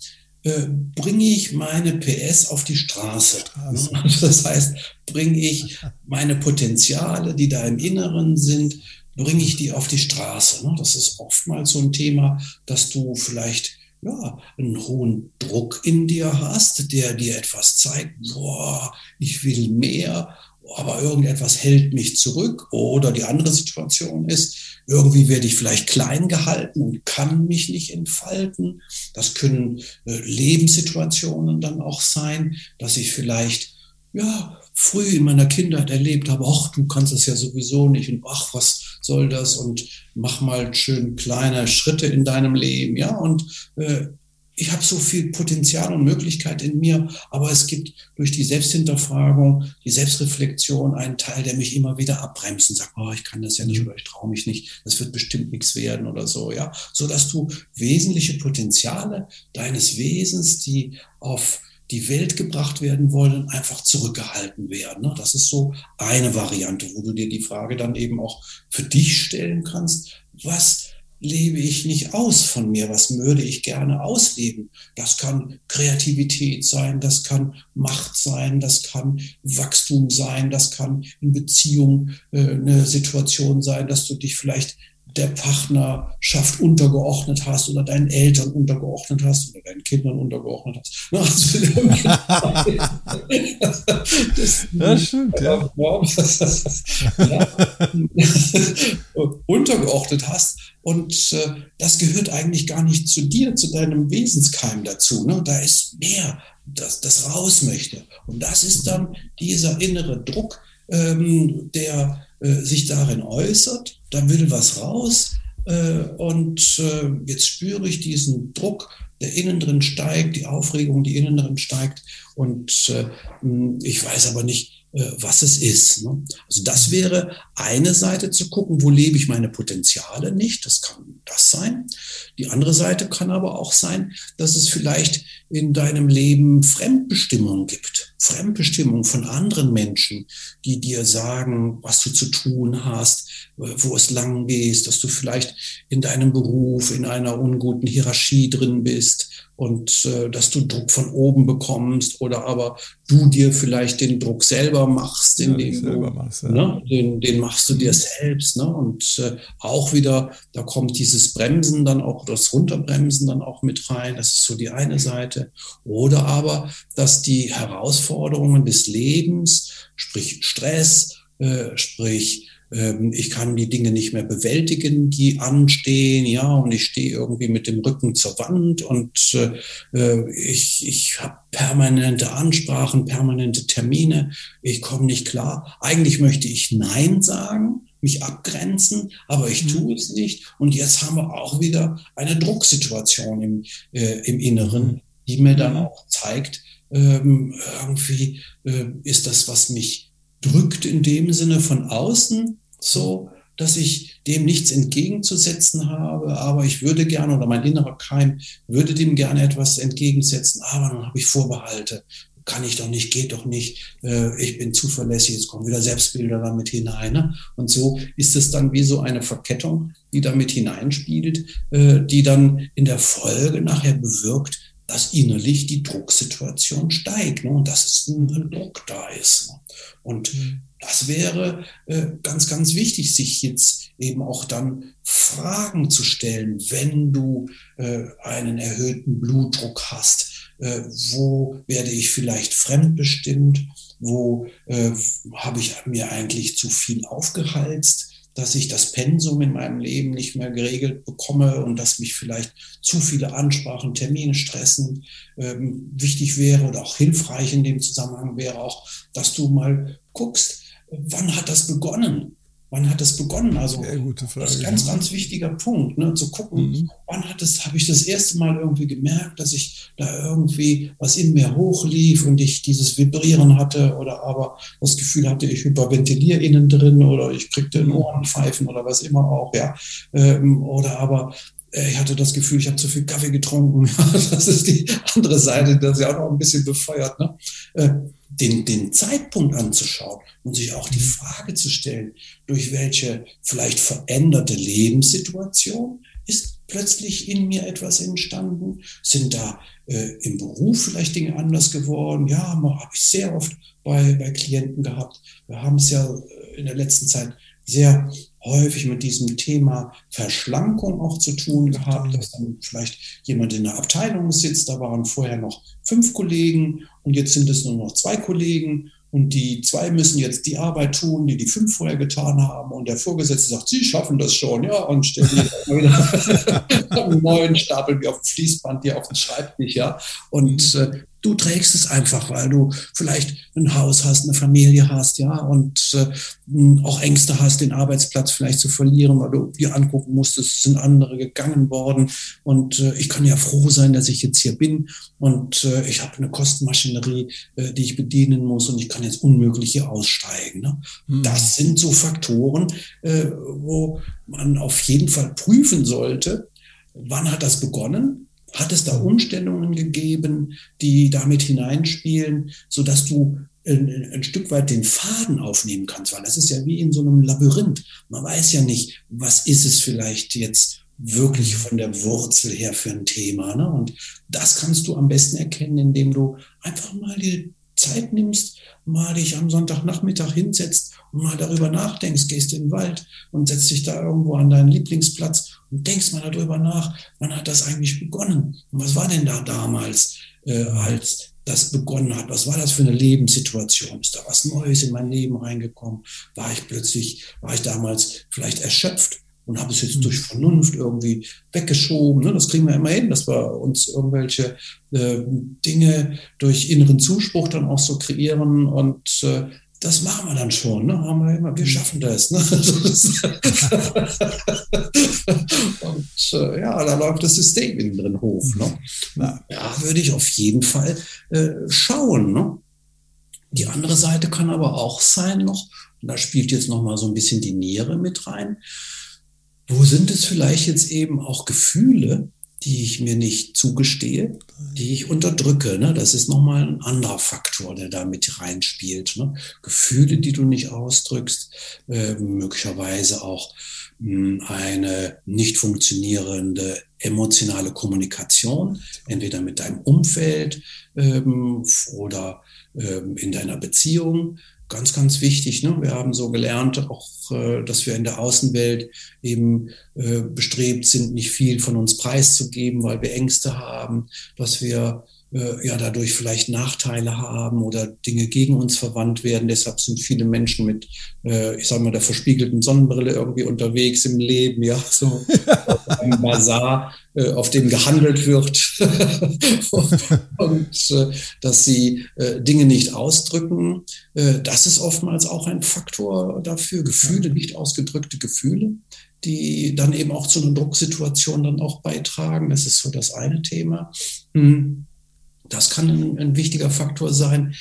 äh, bringe ich meine PS auf die Straße? Straße. [laughs] Das heißt, bringe ich meine Potenziale, die da im Inneren sind, bringe ich die auf die Straße? Ne? Das ist oftmals so ein Thema, dass du vielleicht ja, einen hohen Druck in dir hast, der dir etwas zeigt, boah, ich will mehr aber irgendetwas hält mich zurück. Oder die andere Situation ist, irgendwie werde ich vielleicht klein gehalten und kann mich nicht entfalten. Das können äh, Lebenssituationen dann auch sein, dass ich vielleicht ja früh in meiner Kindheit erlebt habe, ach, du kannst es ja sowieso nicht und ach, was soll das und mach mal schön kleine Schritte in deinem Leben, ja und äh, ich habe so viel Potenzial und Möglichkeit in mir, aber es gibt durch die Selbsthinterfragung, die Selbstreflexion einen Teil, der mich immer wieder abbremst und sagt, oh, ich kann das ja nicht oder ich traue mich nicht, das wird bestimmt nichts werden oder so, ja, so dass du wesentliche Potenziale deines Wesens, die auf die Welt gebracht werden wollen, einfach zurückgehalten werden. Ne? Das ist so eine Variante, wo du dir die Frage dann eben auch für dich stellen kannst, was lebe ich nicht aus von mir? Was würde ich gerne ausleben? Das kann Kreativität sein, das kann Macht sein, das kann Wachstum sein, das kann in Beziehung äh, eine Situation sein, dass du dich vielleicht der Partnerschaft untergeordnet hast oder deinen Eltern untergeordnet hast oder deinen Kindern untergeordnet hast. Also, [laughs] [laughs] das, das stimmt, ja. [laughs] ja. untergeordnet hast und äh, das gehört eigentlich gar nicht zu dir, zu deinem Wesenskeim dazu. Ne? Da ist mehr, das, das raus möchte. Und das ist dann dieser innere Druck, ähm, der sich darin äußert, da will was raus äh, und äh, jetzt spüre ich diesen Druck, der innen drin steigt, die Aufregung, die innen drin steigt und äh, ich weiß aber nicht, äh, was es ist. Ne? Also das wäre eine Seite zu gucken, wo lebe ich meine Potenziale nicht, das kann das sein. Die andere Seite kann aber auch sein, dass es vielleicht in deinem Leben Fremdbestimmung gibt. Fremdbestimmung von anderen Menschen, die dir sagen, was du zu tun hast, wo es lang gehst, dass du vielleicht in deinem Beruf in einer unguten Hierarchie drin bist und äh, dass du Druck von oben bekommst oder aber du dir vielleicht den Druck selber machst, indem ja, du, machst, ja. ne, den, den machst du dir mhm. selbst. Ne? Und äh, auch wieder, da kommt dieses Bremsen dann auch, das Runterbremsen dann auch mit rein. Das ist so die eine Seite. Oder aber, dass die Herausforderungen des Lebens, sprich Stress, äh, sprich ähm, ich kann die Dinge nicht mehr bewältigen, die anstehen, ja, und ich stehe irgendwie mit dem Rücken zur Wand und äh, ich, ich habe permanente Ansprachen, permanente Termine, ich komme nicht klar. Eigentlich möchte ich Nein sagen, mich abgrenzen, aber ich tue es nicht. Und jetzt haben wir auch wieder eine Drucksituation im, äh, im Inneren, die mir dann auch zeigt, ähm, irgendwie äh, ist das, was mich drückt in dem Sinne von außen, so dass ich dem nichts entgegenzusetzen habe, aber ich würde gerne oder mein innerer Keim würde dem gerne etwas entgegensetzen, aber dann habe ich Vorbehalte. Kann ich doch nicht, geht doch nicht, äh, ich bin zuverlässig, jetzt kommen wieder Selbstbilder damit hinein. Ne? Und so ist es dann wie so eine Verkettung, die damit hineinspielt, äh, die dann in der Folge nachher bewirkt, dass innerlich die Drucksituation steigt ne? und dass es ein, Druck da ist. Ne? Und mhm. das wäre äh, ganz, ganz wichtig, sich jetzt eben auch dann Fragen zu stellen, wenn du äh, einen erhöhten Blutdruck hast. äh, wo werde ich vielleicht fremdbestimmt, wo äh, habe ich mir eigentlich zu viel aufgehalst, dass ich das Pensum in meinem Leben nicht mehr geregelt bekomme und dass mich vielleicht zu viele Ansprachen, Termine stressen. Ähm, wichtig wäre oder auch hilfreich in dem Zusammenhang wäre auch, dass du mal guckst, wann hat das begonnen? Wann hat das begonnen? Also Sehr gute Frage. das ist ein ganz, ganz wichtiger Punkt, ne? zu gucken, mhm. wann hat es, habe ich das erste Mal irgendwie gemerkt, dass ich da irgendwie was in mir hochlief und ich dieses Vibrieren hatte oder aber das Gefühl hatte, ich hyperventiliere innen drin oder ich kriegte in Ohrenpfeifen oder was immer auch, ja. Ähm, oder aber äh, ich hatte das Gefühl, ich habe zu viel Kaffee getrunken. [laughs] das ist die andere Seite, das ist ja auch noch ein bisschen befeuert. Ne? Den, den Zeitpunkt anzuschauen und sich auch die Frage zu stellen, durch welche vielleicht veränderte Lebenssituation ist plötzlich in mir etwas entstanden? Sind da äh, im Beruf vielleicht Dinge anders geworden? Ja, habe ich sehr oft bei, bei Klienten gehabt. Wir haben es ja äh, in der letzten Zeit sehr häufig mit diesem Thema Verschlankung auch zu tun gehabt, dass dann vielleicht jemand in der Abteilung sitzt, da waren vorher noch fünf Kollegen und jetzt sind es nur noch zwei Kollegen und die zwei müssen jetzt die Arbeit tun, die die fünf vorher getan haben. Und der Vorgesetzte sagt, sie schaffen das schon, ja, und stellen wieder [laughs] einen neuen Stapel wie auf dem Fließband, die auf dem Schreibtisch, ja. Und mhm. äh, Du trägst es einfach, weil du vielleicht ein Haus hast, eine Familie hast, ja, und äh, auch Ängste hast, den Arbeitsplatz vielleicht zu verlieren, weil du dir angucken musstest, es sind andere gegangen worden. Und äh, ich kann ja froh sein, dass ich jetzt hier bin und äh, ich habe eine Kostenmaschinerie, äh, die ich bedienen muss und ich kann jetzt unmöglich hier aussteigen. Ne? Mhm. Das sind so Faktoren, äh, wo man auf jeden Fall prüfen sollte, wann hat das begonnen? Hat es da Umstellungen gegeben, die damit hineinspielen, sodass du ein, ein, Stück weit den Faden aufnehmen kannst? Weil das ist ja wie in so einem Labyrinth. Man weiß ja nicht, was ist es vielleicht jetzt wirklich von der Wurzel her für ein Thema. Ne? Und das kannst du am besten erkennen, indem du einfach mal die Zeit nimmst, mal dich am Sonntagnachmittag hinsetzt und mal darüber nachdenkst, gehst in den Wald und setzt dich da irgendwo an deinen Lieblingsplatz und denkst mal darüber nach, wann hat das eigentlich begonnen? Und was war denn da damals, äh, als das begonnen hat? Was war das für eine Lebenssituation? Ist da was Neues in mein Leben reingekommen? War ich plötzlich, war ich damals vielleicht erschöpft? und habe es jetzt durch Vernunft irgendwie weggeschoben. Ne? Das kriegen wir immer hin, dass wir uns irgendwelche äh, Dinge durch inneren Zuspruch dann auch so kreieren und äh, das machen wir dann schon. Ne? Haben wir immer, wir schaffen das. Ne? [laughs] [laughs] und äh, ja, da läuft das System innen drin hoch. Ne? Na, ja, würde ich auf jeden Fall äh, schauen. Ne? Die andere Seite kann aber auch sein noch, und da spielt jetzt noch mal so ein bisschen die Niere mit rein. Wo sind es vielleicht jetzt eben auch Gefühle, die ich mir nicht zugestehe, die ich unterdrücke. Ne? Das ist nochmal ein anderer Faktor, der da mit reinspielt. Ne? Gefühle, die du nicht ausdrückst, äh, möglicherweise auch mh, hm, eine nicht funktionierende emotionale Kommunikation, entweder mit deinem Umfeld ähm, oder ähm, in deiner Beziehung ganz, ganz wichtig. Ne? Wir haben so gelernt, auch, äh, dass wir in der Außenwelt eben äh, bestrebt sind, nicht viel von uns preiszugeben, weil wir Ängste haben, dass wir äh, ja dadurch vielleicht Nachteile haben oder Dinge gegen uns verwandt werden. Deshalb sind viele Menschen mit, äh, ich sage mal, der verspiegelten Sonnenbrille irgendwie unterwegs im Leben, ja, so [laughs] auf einem Bazar, äh, auf dem gehandelt wird [laughs] und äh, dass sie äh, Dinge nicht ausdrücken. Das ist oftmals auch ein Faktor dafür, Gefühle, nicht ausgedrückte Gefühle die dann eben auch zu einer Drucksituation dann auch beitragen. Das ist so das eine Thema. Hm. Das kann ein, ein wichtiger Faktor sein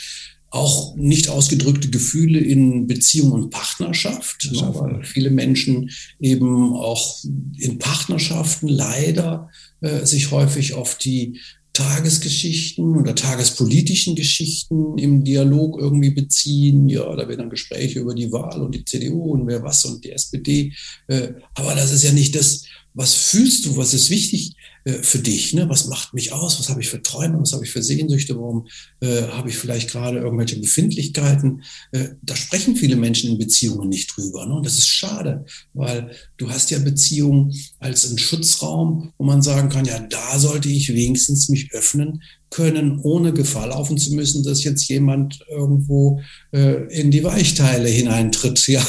auch nicht ausgedrückte Gefühle in Beziehung und Partnerschaft, ne, weil viele Menschen eben auch in Partnerschaften leider äh, sich häufig auf die Tagesgeschichten oder tagespolitischen Geschichten im Dialog irgendwie beziehen. Ja, da werden dann Gespräche über die Wahl und die CDU und wer was und die SPD. Äh, aber das ist ja nicht das, was fühlst du, was ist wichtig äh, für dich? Ne? Was macht mich aus? Was habe ich für Träume? Was habe ich für Sehnsüchte? Warum äh, habe ich vielleicht gerade irgendwelche Befindlichkeiten? Äh, da sprechen viele Menschen in Beziehungen nicht drüber. Ne? Und das ist schade, weil du hast ja Beziehungen als einen Schutzraum, wo man sagen kann, ja, da sollte ich wenigstens mich öffnen können, ohne Gefahr laufen zu müssen, dass jetzt jemand irgendwo äh, in die Weichteile hineintritt, [laughs] ja, [laughs]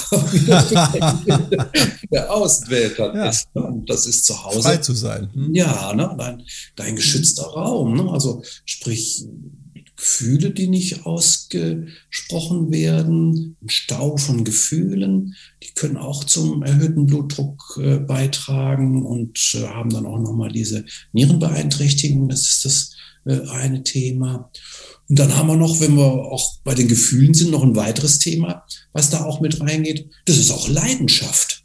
der Außenwelt ja. ist. Ne? Und das ist zu Hause. Frei zu sein. Hm? Ja, ne? dein, dein geschützter Raum. Ne? Also sprich, Gefühle, die nicht ausgesprochen werden, ein Stau von Gefühlen, die können auch zum erhöhten Blutdruck äh, beitragen und äh, haben dann auch nochmal diese Nierenbeeinträchtigung. Das ist das äh, eine Thema. Und dann haben wir noch, wenn wir auch bei den Gefühlen sind, noch ein weiteres Thema, was da auch mit reingeht. Das ist auch Leidenschaft.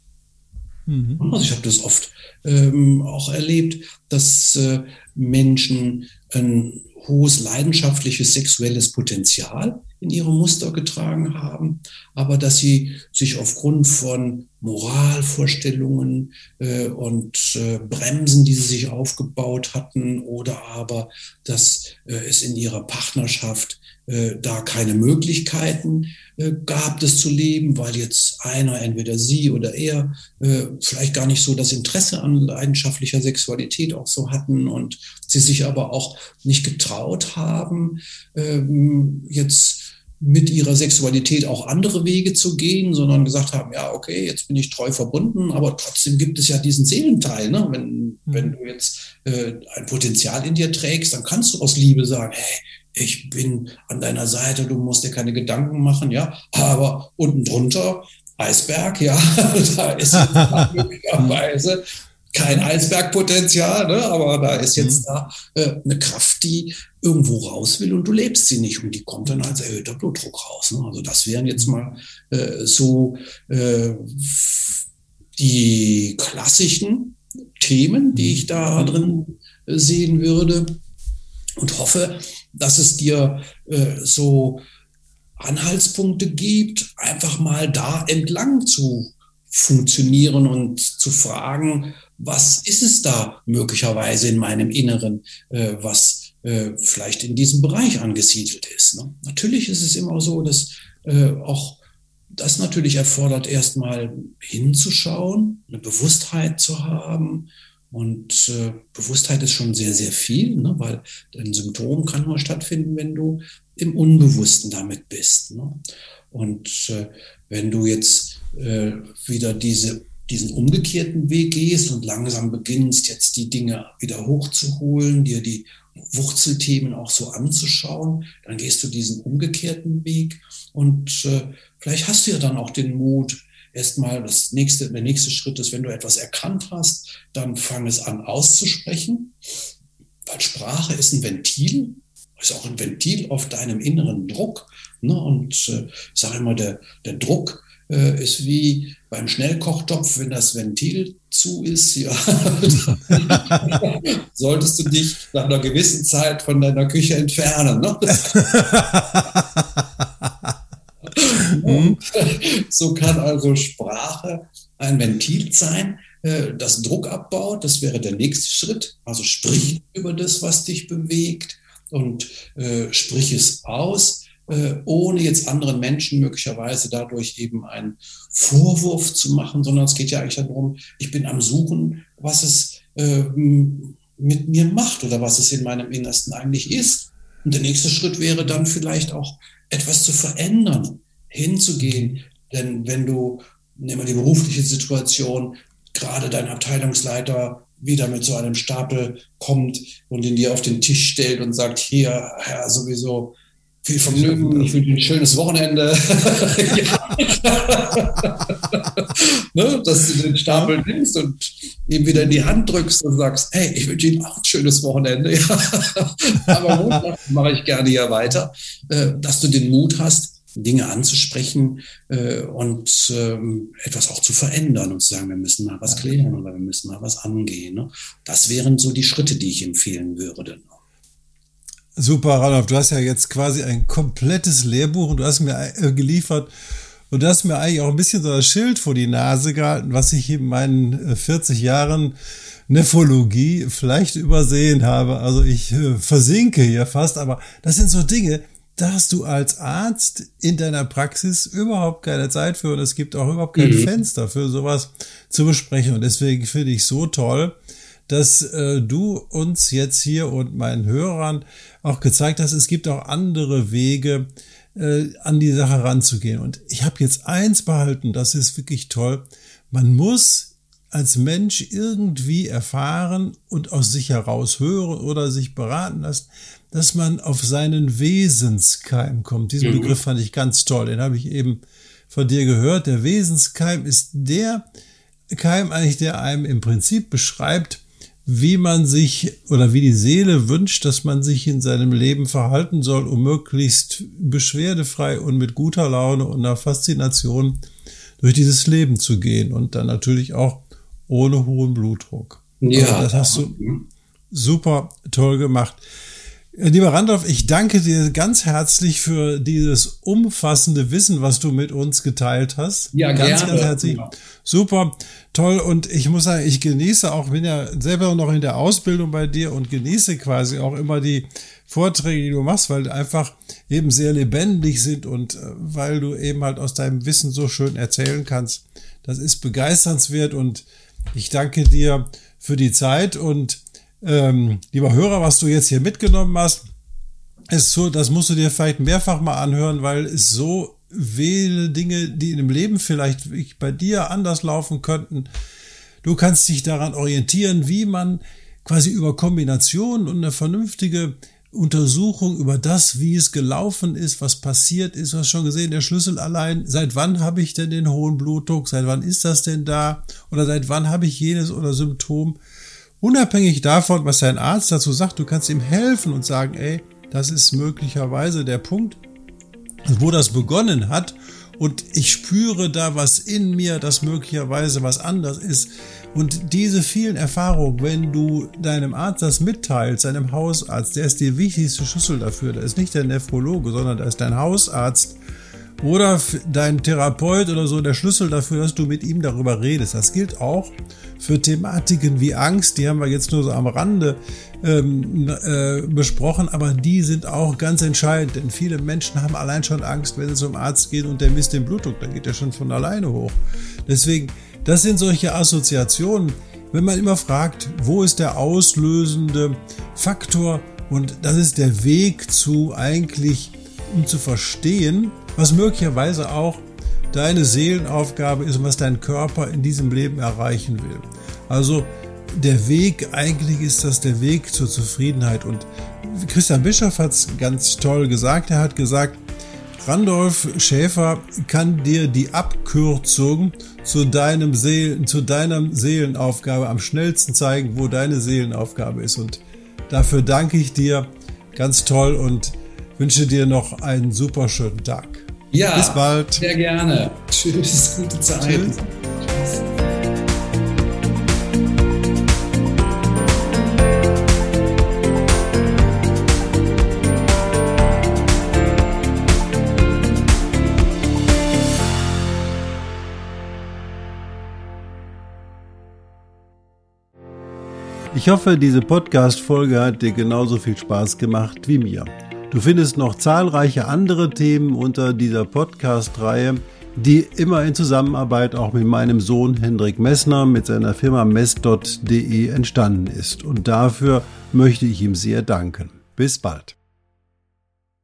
Mhm. Also ich habe das oft ähm, auch erlebt, dass äh, Menschen ein hohes leidenschaftliches sexuelles Potenzial in ihre Muster getragen haben, aber dass sie sich aufgrund von Moralvorstellungen äh, und äh, Bremsen, die sie sich aufgebaut hatten, oder aber dass äh, es in ihrer Partnerschaft äh, da keine Möglichkeiten äh, gab, das zu leben, weil jetzt einer, entweder sie oder er, äh, vielleicht gar nicht so das Interesse an leidenschaftlicher Sexualität auch so hatten und sie sich aber auch nicht getraut haben, ähm, jetzt mit ihrer Sexualität auch andere Wege zu gehen, sondern gesagt haben, ja, okay, jetzt bin ich treu verbunden, aber trotzdem gibt es ja diesen Seelenteil. Ne? Wenn, mhm. wenn du jetzt äh, ein Potenzial in dir trägst, dann kannst du aus Liebe sagen, hey, ich bin an deiner Seite, du musst dir keine Gedanken machen, ja, aber unten drunter Eisberg, ja, [laughs] da ist [laughs] möglicherweise kein Eisbergpotenzial, ne? aber da ist jetzt mhm. da äh, eine Kraft, die irgendwo raus will und du lebst sie nicht und die kommt dann als erhöhter Blutdruck raus. Ne? Also das wären jetzt mal äh, so äh, die klassischen Themen, die ich da drin sehen würde und hoffe, dass es dir äh, so Anhaltspunkte gibt, einfach mal da entlang zu funktionieren und zu fragen, was ist es da möglicherweise in meinem Inneren, äh, was äh, vielleicht in diesem Bereich angesiedelt ist. Ne? Natürlich ist es immer so, dass äh, auch das natürlich erfordert, erstmal hinzuschauen, eine Bewusstheit zu haben. Und äh, Bewusstheit ist schon sehr, sehr viel, ne? weil ein Symptom kann nur stattfinden, wenn du im Unbewussten damit bist. Ne? Und äh, wenn du jetzt äh, wieder diese, diesen umgekehrten Weg gehst und langsam beginnst, jetzt die Dinge wieder hochzuholen, dir die Wurzelthemen auch so anzuschauen, dann gehst du diesen umgekehrten Weg und äh, vielleicht hast du ja dann auch den Mut, erstmal das nächste, der nächste Schritt ist, wenn du etwas erkannt hast, dann fang es an auszusprechen, weil Sprache ist ein Ventil, ist auch ein Ventil auf deinem inneren Druck. Ne? Und äh, ich sage immer, der, der Druck äh, ist wie beim Schnellkochtopf, wenn das Ventil zu ist, ja, [laughs] [laughs] solltest du dich nach einer gewissen Zeit von deiner Küche entfernen. Ne? [laughs] so kann also Sprache ein Ventil sein, äh, das Druck abbaut. Das wäre der nächste Schritt. Also sprich über das, was dich bewegt und äh, sprich es aus ohne jetzt anderen Menschen möglicherweise dadurch eben einen Vorwurf zu machen, sondern es geht ja eigentlich darum, ich bin am Suchen, was es äh, mit mir macht oder was es in meinem Innersten eigentlich ist. Und der nächste Schritt wäre dann vielleicht auch etwas zu verändern, hinzugehen. Denn wenn du, nehmen wir die berufliche Situation, gerade dein Abteilungsleiter wieder mit so einem Stapel kommt und ihn dir auf den Tisch stellt und sagt, hier, Herr, sowieso, viel Vergnügen, ich wünsche Ihnen ein schönes Wochenende. [laughs] ne, dass du den Stapel nimmst und ihm wieder in die Hand drückst und sagst, hey, ich wünsche Ihnen auch ein schönes Wochenende. [laughs] Aber Montag mache ich gerne hier weiter, äh, dass du den Mut hast, Dinge anzusprechen äh, und ähm, etwas auch zu verändern und zu sagen, wir müssen mal was klären oder wir müssen mal was angehen. Ne? Das wären so die Schritte, die ich empfehlen würde. Super, Ralf, du hast ja jetzt quasi ein komplettes Lehrbuch und du hast mir äh, geliefert, Und du hast mir eigentlich auch ein bisschen so das Schild vor die Nase gehalten, was ich in meinen 40 äh, Jahren Nephrologie vielleicht übersehen habe. Also ich äh, versinke hier fast, aber das sind so Dinge, da hast du als Arzt in deiner Praxis überhaupt keine Zeit für und es gibt auch überhaupt kein mhm. Fenster für sowas zu besprechen. Und deswegen finde ich so toll, dass äh, du uns jetzt hier und meinen Hörern auch gezeigt hast, es gibt auch andere Wege, äh, an die Sache ranzugehen. Und ich habe jetzt eins behalten, das ist wirklich toll. Man muss als Mensch irgendwie erfahren und aus sich heraus hören oder sich beraten lassen, dass man auf seinen Wesenskeim kommt. Diesen mhm. Begriff fand ich ganz toll. Den habe ich eben von dir gehört. Der Wesenskeim ist der Keim eigentlich, der einem im Prinzip beschreibt, wie man sich oder wie die Seele wünscht, dass man sich in seinem Leben verhalten soll, um möglichst beschwerdefrei und mit guter Laune und einer Faszination durch dieses Leben zu gehen und dann natürlich auch ohne hohen Blutdruck. Ja. Also das hast du super toll gemacht. Lieber Randolph, ich danke dir ganz herzlich für dieses umfassende Wissen, was du mit uns geteilt hast. Ja, ganz, gerne. ganz herzlich. Super, toll. Und ich muss sagen, ich genieße auch, bin ja selber noch in der Ausbildung bei dir und genieße quasi auch immer die Vorträge, die du machst, weil die einfach eben sehr lebendig sind und äh, weil du eben halt aus deinem Wissen so schön erzählen kannst. Das ist begeisternswert und ich danke dir für die Zeit und ähm, lieber Hörer, was du jetzt hier mitgenommen hast, ist so, das musst du dir vielleicht mehrfach mal anhören, weil es so viele Dinge, die in dem Leben vielleicht bei dir anders laufen könnten. Du kannst dich daran orientieren, wie man quasi über Kombinationen und eine vernünftige Untersuchung über das, wie es gelaufen ist, was passiert ist. Hast schon gesehen, der Schlüssel allein. Seit wann habe ich denn den hohen Blutdruck? Seit wann ist das denn da? Oder seit wann habe ich jenes oder Symptom? Unabhängig davon, was dein Arzt dazu sagt, du kannst ihm helfen und sagen, ey, das ist möglicherweise der Punkt, wo das begonnen hat und ich spüre da was in mir, das möglicherweise was anders ist. Und diese vielen Erfahrungen, wenn du deinem Arzt das mitteilst, deinem Hausarzt, der ist die wichtigste Schlüssel dafür. Da ist nicht der Nephrologe, sondern da ist dein Hausarzt oder dein Therapeut oder so der Schlüssel dafür, dass du mit ihm darüber redest. Das gilt auch für Thematiken wie Angst, die haben wir jetzt nur so am Rande ähm, äh, besprochen, aber die sind auch ganz entscheidend, denn viele Menschen haben allein schon Angst, wenn sie zum Arzt gehen und der misst den Blutdruck, dann geht er schon von alleine hoch. Deswegen, das sind solche Assoziationen, wenn man immer fragt, wo ist der auslösende Faktor und das ist der Weg zu eigentlich, um zu verstehen, was möglicherweise auch deine Seelenaufgabe ist und was dein Körper in diesem Leben erreichen will. Also der Weg, eigentlich ist das der Weg zur Zufriedenheit. Und Christian Bischoff hat es ganz toll gesagt. Er hat gesagt, Randolph Schäfer kann dir die Abkürzung zu deinem Seelen, zu deiner Seelenaufgabe am schnellsten zeigen, wo deine Seelenaufgabe ist. Und dafür danke ich dir ganz toll und wünsche dir noch einen super schönen Tag. Ja, bis bald. Sehr gerne. Tschüss, gute Zeit. Tschüss. Ich hoffe, diese Podcast-Folge hat dir genauso viel Spaß gemacht wie mir. Du findest noch zahlreiche andere Themen unter dieser Podcast-Reihe, die immer in Zusammenarbeit auch mit meinem Sohn Hendrik Messner mit seiner Firma mess.de entstanden ist. Und dafür möchte ich ihm sehr danken. Bis bald.